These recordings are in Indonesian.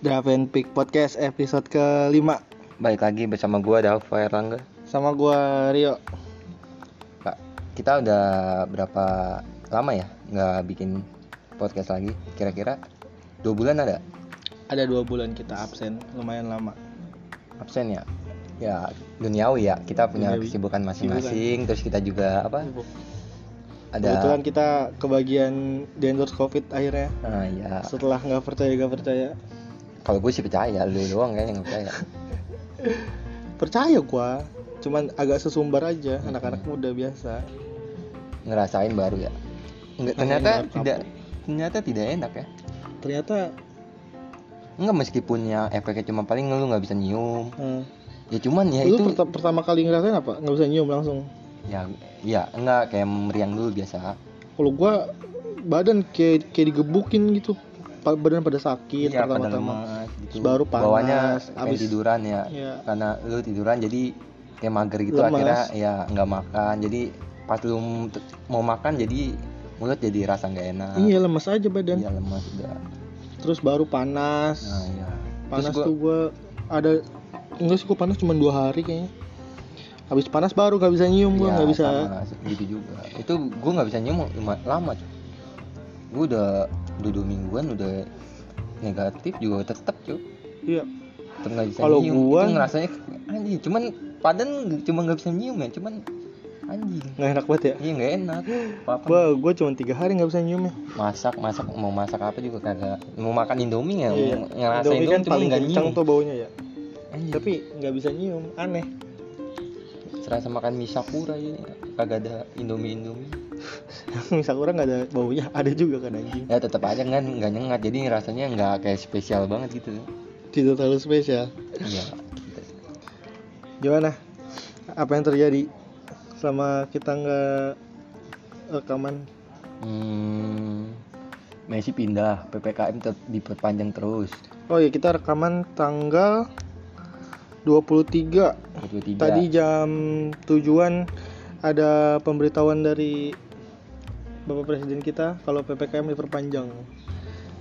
Draven Pick Podcast episode kelima Baik lagi bersama gua Dava Erlangga. sama gua Rio. Kak, kita udah berapa lama ya nggak bikin podcast lagi? Kira-kira dua bulan ada Ada dua bulan kita absen, lumayan lama. absen ya? Ya duniawi ya. Kita punya Duniawi. kesibukan masing-masing. Terus kita juga apa? Kebetulan Ada. kita kebagian di endorse COVID akhirnya. Nah ya. Setelah nggak percaya nggak percaya, Kalau gue sih percaya, lu doang kayaknya nggak percaya. percaya gua. Cuman agak sesumbar aja, Hmm. anak-anak muda biasa. Ngerasain baru ya. Enggak, Ngerasain ternyata tidak ternyata tidak enak ya. Ternyata Enggak meskipun ya efeknya cuma paling lu nggak bisa nyium. eh, Ya cuman ya lu itu perta- pertama kali ngerasain apa? Nggak bisa nyium langsung. Ya ya enggak kayak meriang dulu biasa. Kalau gua badan kayak kayak digebukin gitu. Badan pada sakit Iya, pada pertama-tama. gitu. Baru panas, Bawahnya kayak abis- tiduran ya. Iya. Karena lu tiduran jadi kayak mager gitu Lemas. akhirnya ya nggak makan. Jadi pas lu mau makan jadi mulut jadi rasa nggak enak. Iya lemas aja badan. Iya lemas udah. Terus baru panas. Nah, iya. panas Terus gua- tuh gua ada enggak sih gua panas cuma dua hari kayaknya. Habis panas baru nggak bisa nyium gua Iya, nggak bisa. sama, gitu juga. Itu gua nggak bisa nyium lama, cuy. Gua udah udah dua mingguan udah negatif juga tetap cuy. Iya. Tetep nggak bisa Kalau itu ngerasanya anjing cuman padan cuma nggak bisa nyium ya cuman anjing Nggak enak banget ya. iya nggak enak Gua gua cuma tiga hari nggak bisa nyium ya. masak masak mau masak apa juga kagak mau makan indomie ya Iya. mau ngerasain Indomie kan paling kencang tuh baunya ya. Anjing. Tapi nggak bisa nyium, aneh. Serasa makan mie sakura ini kagak ada indomie indomie Sakura nggak ada baunya, ada juga kan anjing. ya tetap aja kan nggak nyengat jadi rasanya nggak kayak spesial banget gitu Tidak terlalu spesial. iya Gimana? Apa yang terjadi selama kita nggak rekaman? hmm, Messi pindah ppkm tetap diperpanjang terus Oh ya kita rekaman tanggal 23 23 Tadi jam tujuan ada pemberitahuan dari Bapak Presiden kita kalau PPKM diperpanjang.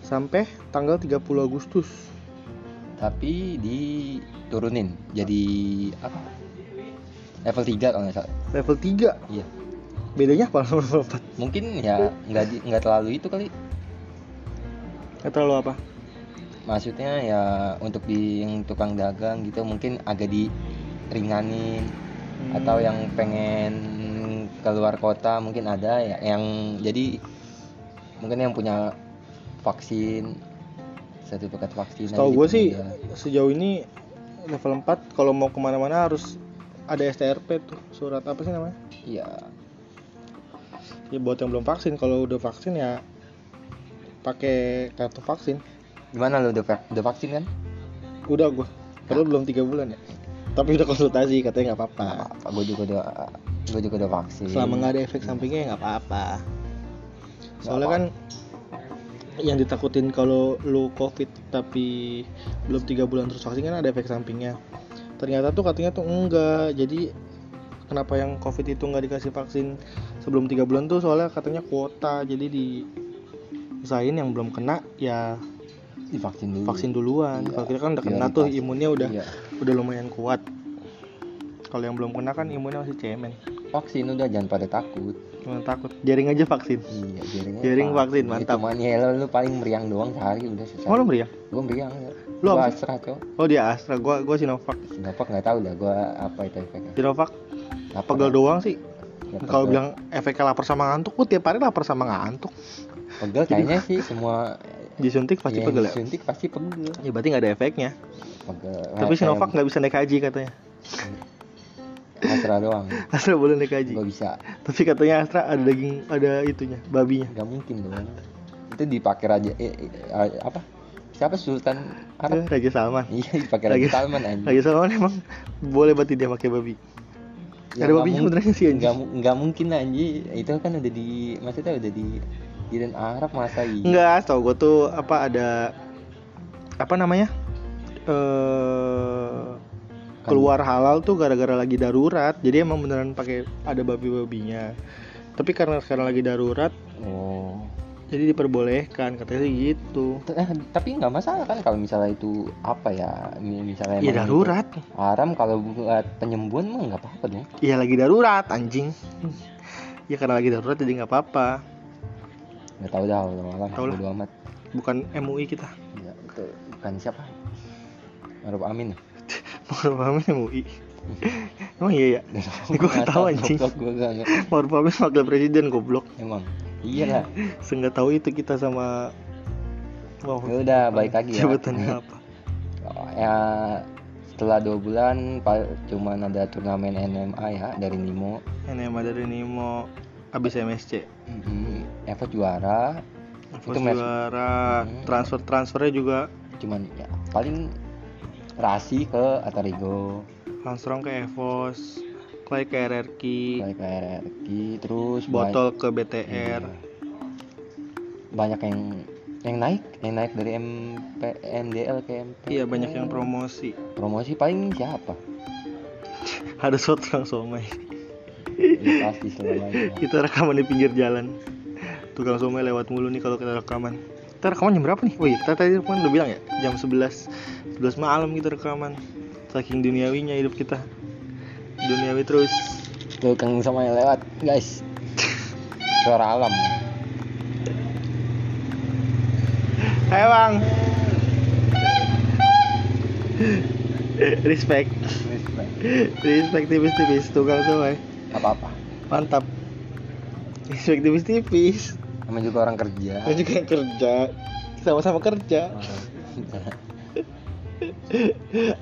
Sampai tanggal 30 Agustus. tapi diturunin. Jadi apa? Level 3 kalau nggak salah. Level 3. iya. Bedanya apa? Sama level 4? mungkin ya nggak nggak terlalu itu kali. Nggak terlalu apa? Maksudnya ya untuk di yang tukang dagang gitu mungkin agak diringanin Hmm. atau yang pengen keluar kota mungkin ada ya yang jadi mungkin yang punya vaksin sertifikat vaksin aja Tahu gue sih dipermudah. sejauh ini level 4 kalau mau ke mana-mana harus ada STRP tuh surat apa sih namanya? iya Ya buat yang belum vaksin kalau udah vaksin ya pakai kartu vaksin. Gimana lo udah, udah vaksin kan? Udah gue. Padahal belum tiga bulan ya. Tapi udah konsultasi katanya nggak apa-apa. apa gue juga udah gue juga udah vaksin. Selama nggak ada efek sampingnya ya nggak apa-apa. Soalnya apa. kan yang ditakutin kalau lu covid tapi belum tiga bulan terus vaksin kan ada efek sampingnya. Ternyata tuh katanya tuh enggak. Jadi kenapa yang covid itu nggak dikasih vaksin sebelum tiga bulan tuh? Soalnya katanya kuota. Jadi di usahain yang belum kena ya divaksin dulu. Vaksin duluan. Iya, kalau kita kan udah biar kena tuh imunnya udah Iya. udah lumayan kuat. Kalau yang belum kena kan imunnya masih cemen. Vaksin udah jangan pada takut. Jangan takut. Jaring aja vaksin. Iya jaringnya Jaring vaksin, mantap. cuman ya lo, lu paling meriang doang sehari udah selesai oh lu meriang? Gue meriang ya. Lu gua apa Astra cok. Oh dia Astra, gua gua Sinovac. Sinovac nggak tahu dah gue apa itu efeknya. Sinovac? Apa pegel doang sih. Ya, Kalau bilang efeknya lapar sama ngantuk, gua tiap hari lapar sama ngantuk. pegel kayaknya sih semua Disuntik pasti yang pegel ya. disuntik pasti pegel Ya berarti nggak ada efeknya. pegel Tapi Sinovac nggak bisa naik haji katanya. Astra doang Astra boleh naik haji. gue bisa Tapi katanya Astra ada daging, ada itunya, babinya. nggak mungkin dong itu dipakai raja eh, eh, apa siapa Sultan Eh, Arab Raja Salman. iya dipakai raja Raja- Salman anjing Raja Salman emang boleh berarti dia pakai babi. Ya, ada babinya beneran sih anjing. nggak nggak mungkin anjing itu kan udah di maksudnya udah di dan Arab masa iya Enggak, tau gua tuh apa ada apa namanya? Eh keluar halal tuh gara-gara lagi darurat. Jadi emang beneran pakai ada babi-babinya. tapi karena sekarang lagi darurat oh jadi diperbolehkan katanya sih gitu eh, tapi nggak masalah kan kalau misalnya itu apa ya mi- misalnya ya darurat haram kalau buat penyembuhan mah nggak apa-apa dong iya lagi darurat anjing ya karena lagi darurat jadi nggak apa-apa nggak tahu dah Allah malam Tahu lah. amat. Bukan MUI kita. Ya, itu bukan siapa? Maruf Amin. Ya Maruf Amin MUI emang iya ya? Gua nggak tahu, anjing. gue Maruf Amin wakil presiden goblok. Emang? Iya lah. Seenggak tahu itu kita sama Wow, ya udah balik lagi ya. Jabatannya apa? Ya setelah dua bulan cuman ada turnamen NMA ya dari Nimo NMA dari Nimo abis MSC mm Eva juara. Itu match- juara. Hmm. transfer transfernya juga cuman ya paling Rasi ke Atarigo Langsung ke Evos Clay ke RRQ balik ke RRQ terus Botol ke BTR iya. banyak yang yang naik yang naik dari MP MDL ke MP Iya banyak yang promosi. Promosi paling siapa? Ada shot tukang somai. Ya, pasti selama itu Kita rekaman di pinggir jalan Tukang somai lewat mulu nih kalau kita rekaman. Kita rekaman jam berapa nih? Oh iya kita tadi rekaman udah bilang ya Jam 11 11 malam kita rekaman. Saking duniawinya hidup kita. Duniawi terus. Tukang yang lewat guys. Suara alam. Hai bang. Respect. Respect. Tipis-tipis Tukang somai. Apa apa Mantap. Respect tipis-tipis namanya juga orang kerja. Gue juga yang kerja. Sama-sama kerja.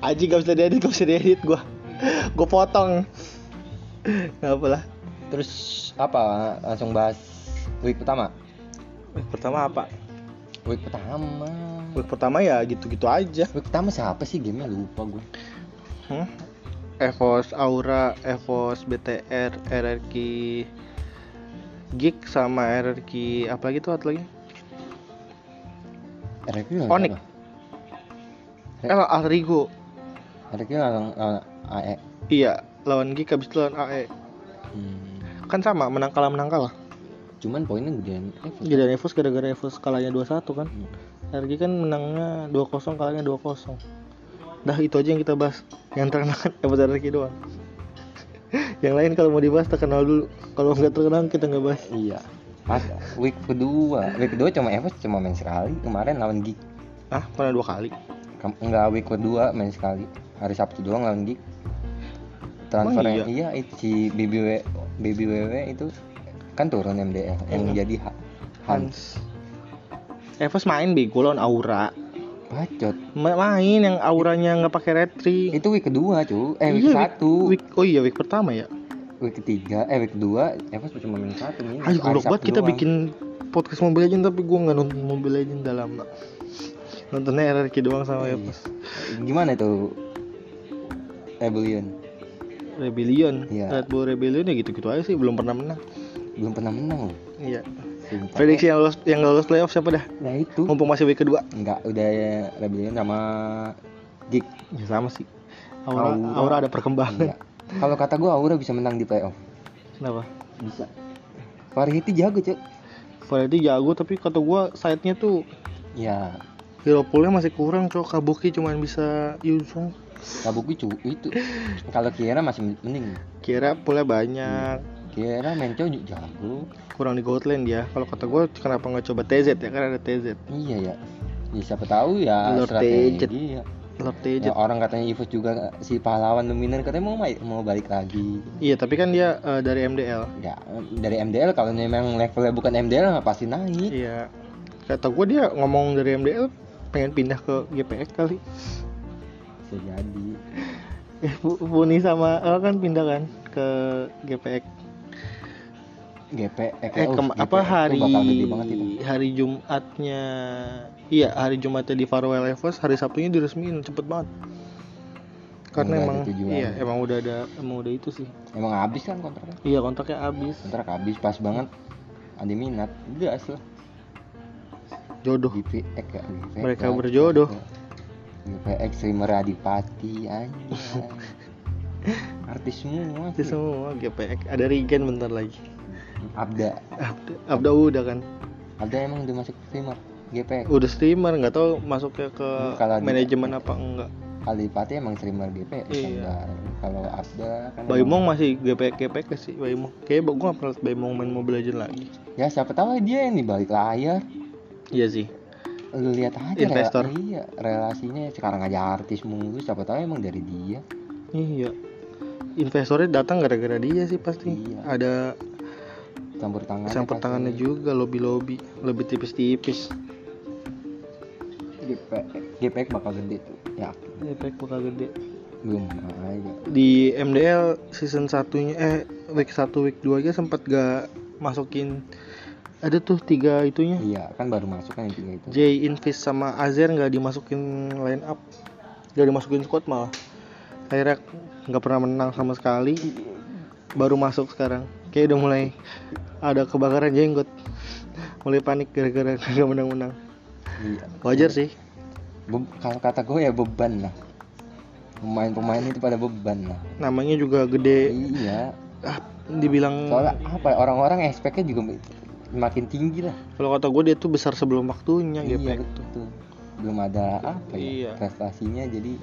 Aji gak bisa diedit, gak bisa diedit. Gua Gue potong. Gak apa lah. Terus apa? Langsung bahas week pertama? Week pertama apa? week pertama. Week pertama ya gitu-gitu aja. Week pertama siapa sih? Gamenya lupa gue hmm? Evos Aura, Evos BTR, RRQ Geek sama RRQ apa lagi tuh satu lagi? RQ lawan Onyx. Eh Alrigo RQ lawan lawan AE Iya lawan Geek habis itu lawan AE hmm. Kan sama menang kalah menang kalah cuman poinnya gedean Evos. Jadi Evos gara-gara Evos kalahnya 2-1 kan Hmm. RRQ kan menangnya 2-0 kalahnya 2-0 Dah itu aja yang kita bahas Yang terkenal Evos RRQ doang Yang lain kalau mau dibahas terkenal dulu. Kalau nggak terkenal kita nggak bahas. Iya. Pas week kedua. Week kedua cuma Evos cuma main sekali. Kemarin lawan Geek Ah pernah dua kali? Enggak week kedua main sekali. Hari Sabtu doang lawan Geek transfernya Emang iya? itu si BBW BBWW itu kan turun MDL yang Hmm. jadi Ha- Hans. Evos main bego lawan Aura bacot. Ma- main yang auranya nggak pakai retri itu week kedua cu eh week Iya, satu. week... week- oh iya week pertama ya? Ketiga. Eh week kedua. Evos cuma main satu minus Ayo goblok banget Sabtu kita doang. bikin podcast Mobile Legends tapi gua nggak nonton Mobile Legends udah lama nontonnya RRQ doang sama Iya. Evos gimana tuh Rebellion. Rebellion? Iya. Red Bull Rebellion ya gitu-gitu aja sih belum pernah menang. Belum pernah menang loh. Iya Sumpah. prediksi yang lolos yang lolos playoff siapa dah nah itu mumpung masih week kedua enggak udah Rebellion sama Geek ya sama sih Aura Aura. Aura, ada perkembangan Iya. Kalau kata gua Aura bisa menang di playoff. kenapa Bisa. Variety jago, Cek. Variety jago tapi kata gua side-nya tuh Ya, hero poolnya masih kurang cok Kabuki cuman bisa Yuzong Kabuki cu itu. Kalau Kiera masih mending. kira poolnya banyak Kiera Menco juga jago. kurang di Goldland ya kalau kata gua kenapa nggak coba TZ ya kan ada TZ Iya ya. Ya siapa tahu ya Lord strategi ya. Lord Ya, orang katanya Evos juga si pahlawan dominan katanya mau mau balik lagi. iya tapi kan dia eh, dari MDL Ya, dari MDL kalau memang levelnya bukan MDL pasti naik. iya kata gua dia ngomong dari MDL pengen pindah ke GPX kali Bisa jadi. eh Bu- Buni sama El kan pindah kan ke GPX GP eh, eh kem- GP apa hari hari Jumatnya iya hari Jumatnya di Farewell Evos hari Sabtunya diresmiin cepet banget. Karena Udah emang tujuan. iya emang udah ada emang udah itu sih. Emang habis kan kontraknya? iya kontraknya habis. Kontrak habis pas banget. Ada minat gas lah. Jodoh. GPX ya GPX, Mereka ya. berjodoh. GPX streamer Adipati anjay artis semua. Itu semua GPX ada Regen bentar lagi Abda. Abda, Abda udah kan? Abda emang udah masuk streamer GP udah streamer nggak tahu masuknya ke kalau manajemen apa enggak. Ali Pati emang streamer GP Iya. kalau Abda kan Baimong masih GP GP sih Baimong kayak gue gak pernah liat Baimong main Mobile Legends lagi. Ya siapa tahu dia yang di balik layar. Iya sih. Lu lihat aja Investor. rela- iya relasinya. Sekarang aja artis mulu siapa tahu emang dari dia. Iya. Investornya datang gara-gara dia sih pasti. Iya. ada campur tangan campur tangannya juga lobby lobby lebih tipis-tipis. GP GP bakal gede tuh ya. Efek bakal gede. Belum aja. Di MDL season satunya eh week 1 week 2 aja sempat gak masukin ada tuh tiga itunya. Iya kan baru masuk kan yang tiga itu. Jay Invis sama Azer nggak dimasukin line up nggak dimasukin squad malah. Akhirnya nggak pernah menang sama sekali baru masuk sekarang. Kayak udah mulai ada kebakaran jenggot. Mulai panik gara-gara nggak menang-menang. Iya. Wajar sih. Be- kalau kata gue ya beban lah. Pemain-pemain itu pada beban lah. Namanya juga gede. Iya. Ah, dibilang soalnya apa ya, orang-orang expect-nya juga makin tinggi lah. Kalau kata gue dia tuh besar sebelum waktunya iya GP betul. belum ada apa Iya. ya prestasinya jadi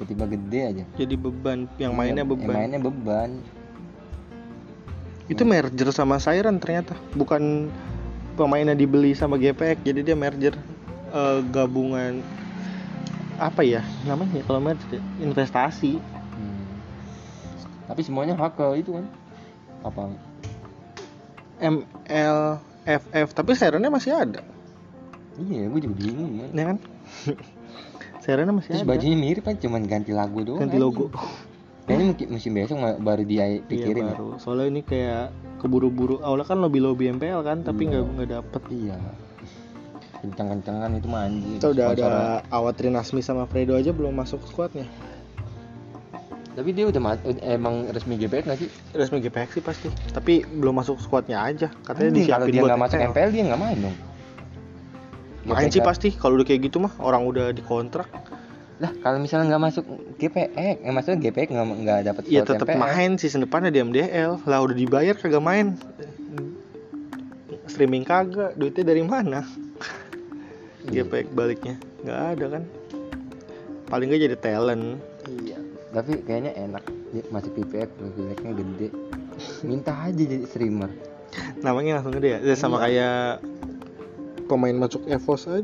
tiba-tiba gede aja. Jadi beban. Yang mainnya Iya, beban. yang mainnya beban itu merger sama Siren ternyata. Bukan pemainnya dibeli sama GPX jadi dia merger eh, gabungan apa ya namanya kalau merger ya? investasi. Hmm. tapi semuanya hak ke itu kan? Apa? ML FF tapi Sirennya masih ada. Iya gue juga bingung ya. Kan? Sirennya masih terus ada. bajunya mirip kan cuman ganti lagu doang ganti logo kayaknya mungkin musim besok baru dia iya pikirin ya. baru. Soalnya ini kayak keburu-buru awalnya kan lobby lobby MPL kan tapi Iya. nggak nggak dapet. Iya. Kencang-kencangan itu mah anjing kita udah ada Awat Rinasmi sama Fredo aja belum masuk squadnya. Tapi dia udah ma- udah- emang resmi GPX nggak sih? Resmi GPX sih pasti. Tapi belum masuk squadnya aja. Katanya Anjing, kalau disiapin dia buat nggak masuk MPL. MPL dia nggak main dong. Main sih pasti kalau udah kayak gitu mah orang udah dikontrak lah kalau misalnya nggak masuk GPX eh maksudnya GPX nggak nggak dapat ya slot tetap main season depannya di MDL lah udah dibayar kagak main. Streaming kagak duitnya dari mana? Iya. GPX baliknya nggak ada kan? Paling nggak jadi talent. Iya. Tapi kayaknya enak. Ya, masuk PPX privilege-nya gede. Minta aja jadi streamer. namanya langsung gede ya? Ya, sama kayak pemain masuk EVOS aja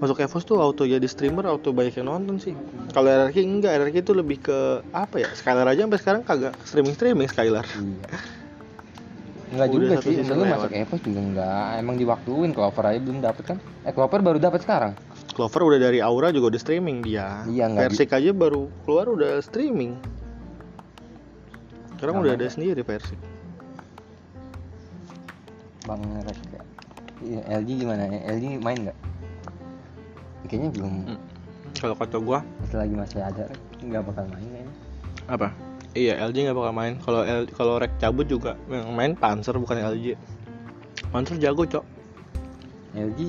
masuk EVOS tuh auto jadi streamer auto banyak yang nonton sih kalau RRQ enggak RRQ itu lebih ke apa ya Skylar aja sampai sekarang kagak streaming streaming Skylar Iya. Enggak Udah juga sih, lu masuk EVOS juga enggak. Emang diwaktuin Clover aja belum dapet kan? Eh Clover baru dapat sekarang. Clover udah dari Aura juga udah streaming dia Iya, nggak Persik aja baru keluar udah streaming sekarang udah ada sendiri Persik Bang Reska. Iya, LG gimana ya? LG main nggak? Kayaknya belum. Hmm. kalau kata gua Selagi masih ada, nggak bakal main kayaknya. apa iya LG nggak bakal main kalau kalau rek cabut juga yang main Panzer bukan LG Panzer jago cok LG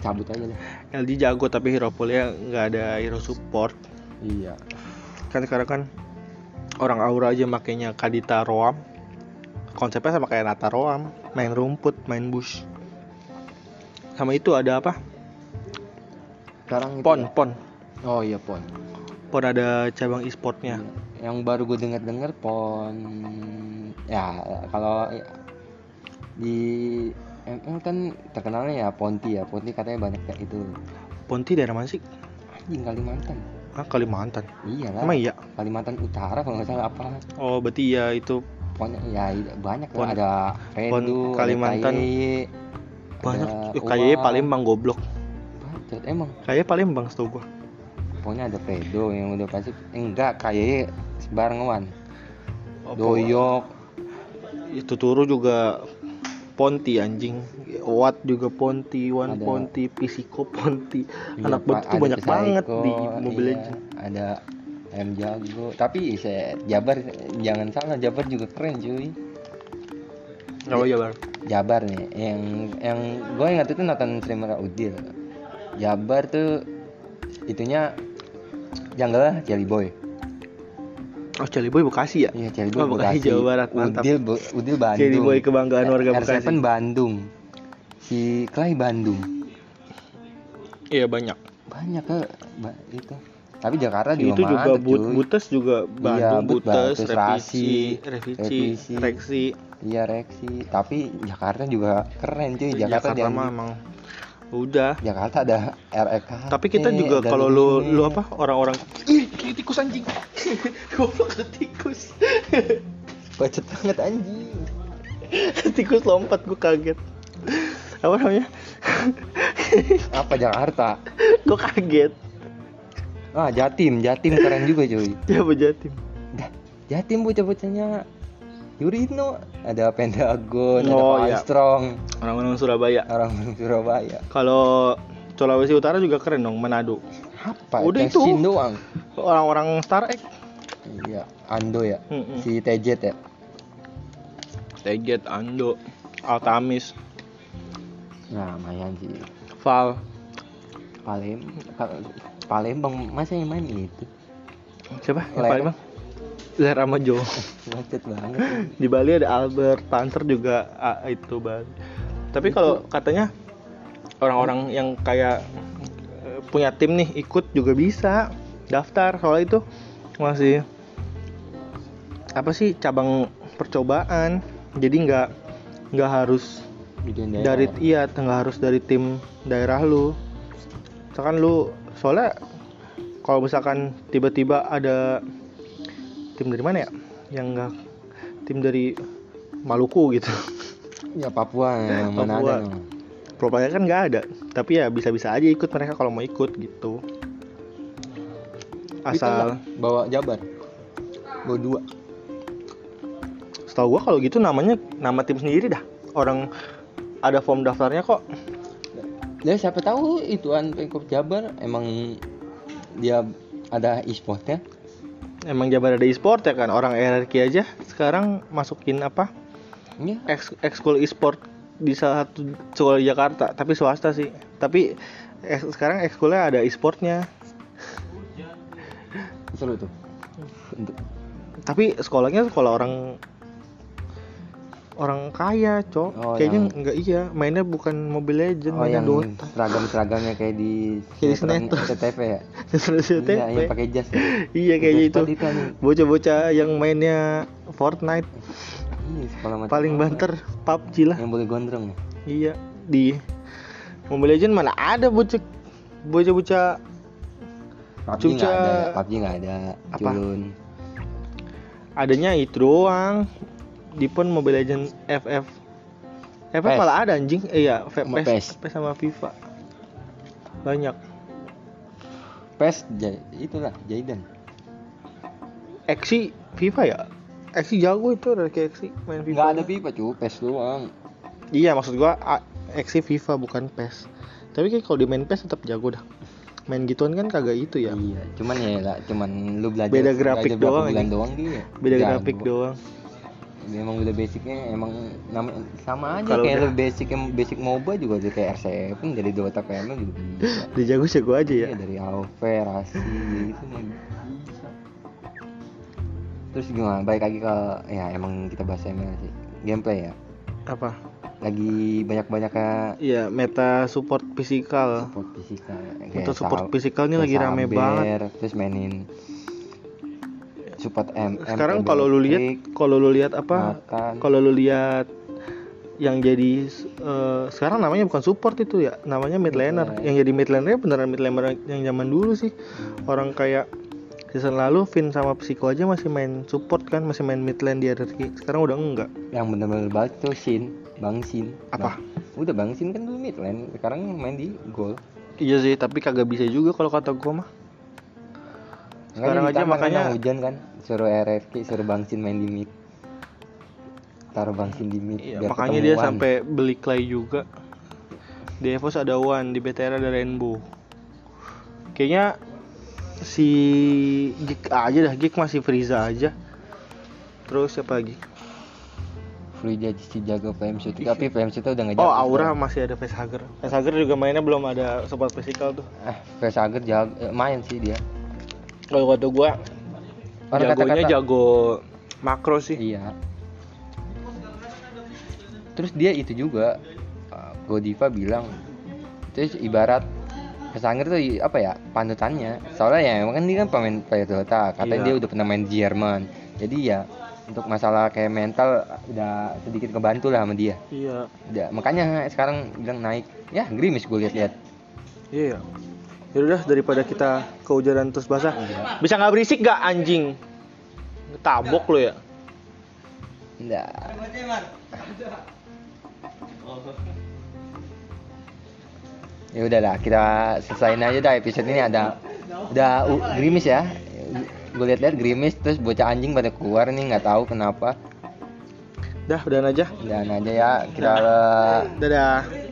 cabut aja deh. LG jago tapi hero poolnya nggak ada hero support Iya. kan sekarang kan orang Aura aja makainya Kadita Roam konsepnya sama kayak Nata Roam main rumput main bush sama itu ada apa Sekarang pon ya. pon Oh iya pon. pon ada cabang e-sportnya Iya. Yang baru gue denger-denger pon ya kalau di MM kan terkenalnya ya Ponti ya. Ponti katanya banyak kayak itu. Ponti daerah mana sih Anjing Kalimantan. ah Kalimantan Iya lah. emang iya Kalimantan Utara kalau nggak salah apa. oh berarti ya itu Ponnya ya banyak Pon- lah ada Pon Redu, Kalimantan. ada banyak. Ada Eh, kayaknya Uwa. Palembang goblok. Bacot, emang. Kayaknya Palembang setahu gua. Pokoknya ada Fredo yang udah pasti. Enggak KYY sebarengan Oh, Doyok. Itu turu juga Ponti anjing. Wat juga Ponti Wan Ada- Ponti Pisiko Ponti. Iya, anak tuh ada banyak Psycho, banget di Mobile iya, Legends. ada ayam jago. Tapi saya Jabar jangan salah Jabar juga keren cuy. Kalau ya bang Jabar nih yang yang gue ingat itu nonton streamer Udil Jabar tuh itunya jungle Jelly Boy Oh, Celiboy Bekasi ya? Iya, Celiboy Oh, Bekasi, Jawa Barat, mantap. Udil, Be- Udil Bandung. Celiboy kebanggaan warga R7 Bekasi. Bandung. Si Clay Bandung. Iya banyak. Banyak ke ba- itu. Tapi Jakarta juga itu juga mantep, but, cuy. Butes juga Bandung, But Butes, Batus, Revisi, Revisi. Reksi. Iya, Reksi. Tapi Jakarta juga keren cuy. Jakarta, Jakarta mah emang udah. Jakarta ada REK. Tapi kita juga kalau lu lu apa orang-orang ih tikus anjing. Goblok tikus. Bacet banget anjing. tikus lompat gue kaget. Apa namanya? Apa Jakarta? gue kaget. Ah, Jatim, Jatim keren juga cuy. Siapa Jatim? Jatim bocah-bocahnya Yurino, ada Pentagon, Oh, ada iya. Armstrong, Orang-orang Surabaya. orang Surabaya. Kalau Sulawesi Utara juga keren dong, Manado. Apa? Udah itu. Doang. Orang-orang Star X. Iya, Ando ya. Mm-mm. Si Tejet ya. Teget, Ando, Altamis, Nah, lumayan sih. Val. Palem Palembang masa yang main itu Siapa? Yang Ler. paling bang? Ler sama Jo. macet banget Di Bali ada Albert Panter juga ah, itu Bali. Tapi kalau katanya orang-orang yang kayak eh, punya tim nih ikut juga bisa daftar soalnya itu masih apa sih cabang percobaan jadi nggak nggak harus dari iya nggak harus dari tim daerah lu misalkan lu soalnya kalau misalkan tiba-tiba ada tim dari mana ya? Yang enggak tim dari Maluku gitu. Ya Papua yang mana Papua. ada no. pro player kan nggak ada. Tapi ya bisa-bisa aja ikut mereka kalau mau ikut gitu. Asal nggak bawa Jabar? Bawa dua? Setahu gua kalau gitu namanya nama tim sendiri dah. Orang ada form daftarnya kok ya siapa tahu ituan Pengkop Jabar emang dia ada e-sportnya emang Jabar ada e-sport ya kan? Orang RRQ aja sekarang masukin apa? Ya ex ekskul e-sport di salah satu sekolah di Jakarta tapi swasta sih. Tapi eks- sekarang ekskulnya ada e-sportnya. Seru tuh. Tapi sekolahnya sekolah orang orang kaya cok. Oh, kayaknya yang- nggak iya. Mainnya bukan Mobile Legend oh mainnya yang Dota. seragam seragamnya kayak di Kayak di. SCTV ya? Terus Iya, yang pakai jas ya. iya kayaknya itu jas anjing. bocah-bocah yang mainnya Fortnite. Paling banter PUBG lah. Yang boleh gondrong ya? Iya di Mobile Legend mana ada bocah bocah-bocah PUBG nggak ada? PUBG nggak ada Apa? culun adanya itu doang di pun Mobile Legend FF FF PES. malah ada anjing. Eh, iya F- Sama PES, PES. Sama FIFA. Banyak. PES ja- itulah Jaidan Exi FIFA ya? Exi jago itu dari Exi main FIFA. Nggak ada FIFA cu PES doang. Iya maksud gua Exi FIFA bukan PES tapi kayak kalau di main PES tetap jago dah. Main gituan kan kagak itu ya. Iya cuman ya lah cuman lu belajar Beda grafik belajar doang bulan aja. doang dia. Beda grafik doang memang udah basicnya emang nama, sama aja Kalau kayak udah- basic basic MOBA juga udah kayak R7 dari Dota ke ML juga bisa dia jago aja ya Iya, dari AoV, Rasi gitu. Terus gimana? Baik lagi ke ya emang kita bahas ML sih. Gameplay ya. apa Lagi banyak-banyaknya iya meta support fisikal support fisikal. Meta support fisikal ini lagi rame banget Terus mainin support M. sekarang kalau lu lihat kalau lu lihat apa kalau lu lihat yang jadi eh, sekarang namanya bukan support itu ya namanya mid laner lane. yang jadi mid laner beneran mid laner yang zaman dulu sih orang kayak season lalu Vin sama Psycho aja masih main support kan masih main mid lane di RRQ sekarang udah enggak yang bener-bener bagus tuh Shin, Bang Shin. Apa? Bang- udah Bang Shin kan dulu mid lane, sekarang main di gol. iya sih tapi kagak bisa juga kalau kata gua mah Sekarang aja makanya- hujan kan suruh RFK suruh Bang Shin main di mid. Taruh Bang Shin di mid Iya, biar makanya dia sampai beli clay juga. Di Evos ada One di BTR ada Rainbow. Kayaknya si Geek aja dah Geek masih Frieza aja. Terus siapa lagi? Free jadi si jago PM shoot tapi PM shoot udah nggak oh jago Aura sekarang. masih ada Facehager Facehager juga mainnya belum ada support physical tuh. Eh Face Ager jago eh, main sih dia. Kalau kata gua orang jagonya kata-kata jago makro sih. Iya. Terus dia itu juga uh, Godiva bilang terus ibarat Kesangger tuh apa ya panutannya. Soalnya ya emang kan dia kan pemain player Toyota katanya Iya. dia udah pernah main di Jerman. Jadi ya untuk masalah kayak mental udah sedikit kebantu lah sama dia. Iya. Udah, makanya sekarang bilang naik. Ya gerimis gue lihat-lihat iya ya udah daripada kita kehujanan terus basah. Bisa nggak berisik gak anjing? Tabok lo ya? Nggak. ya udahlah kita selesain aja dah episode ini. Ada udah gerimis ya. Gue lihat-lihat gerimis terus bocah anjing pada keluar nih nggak tahu kenapa. Dah udahan aja. Dan aja ya. Kita dadah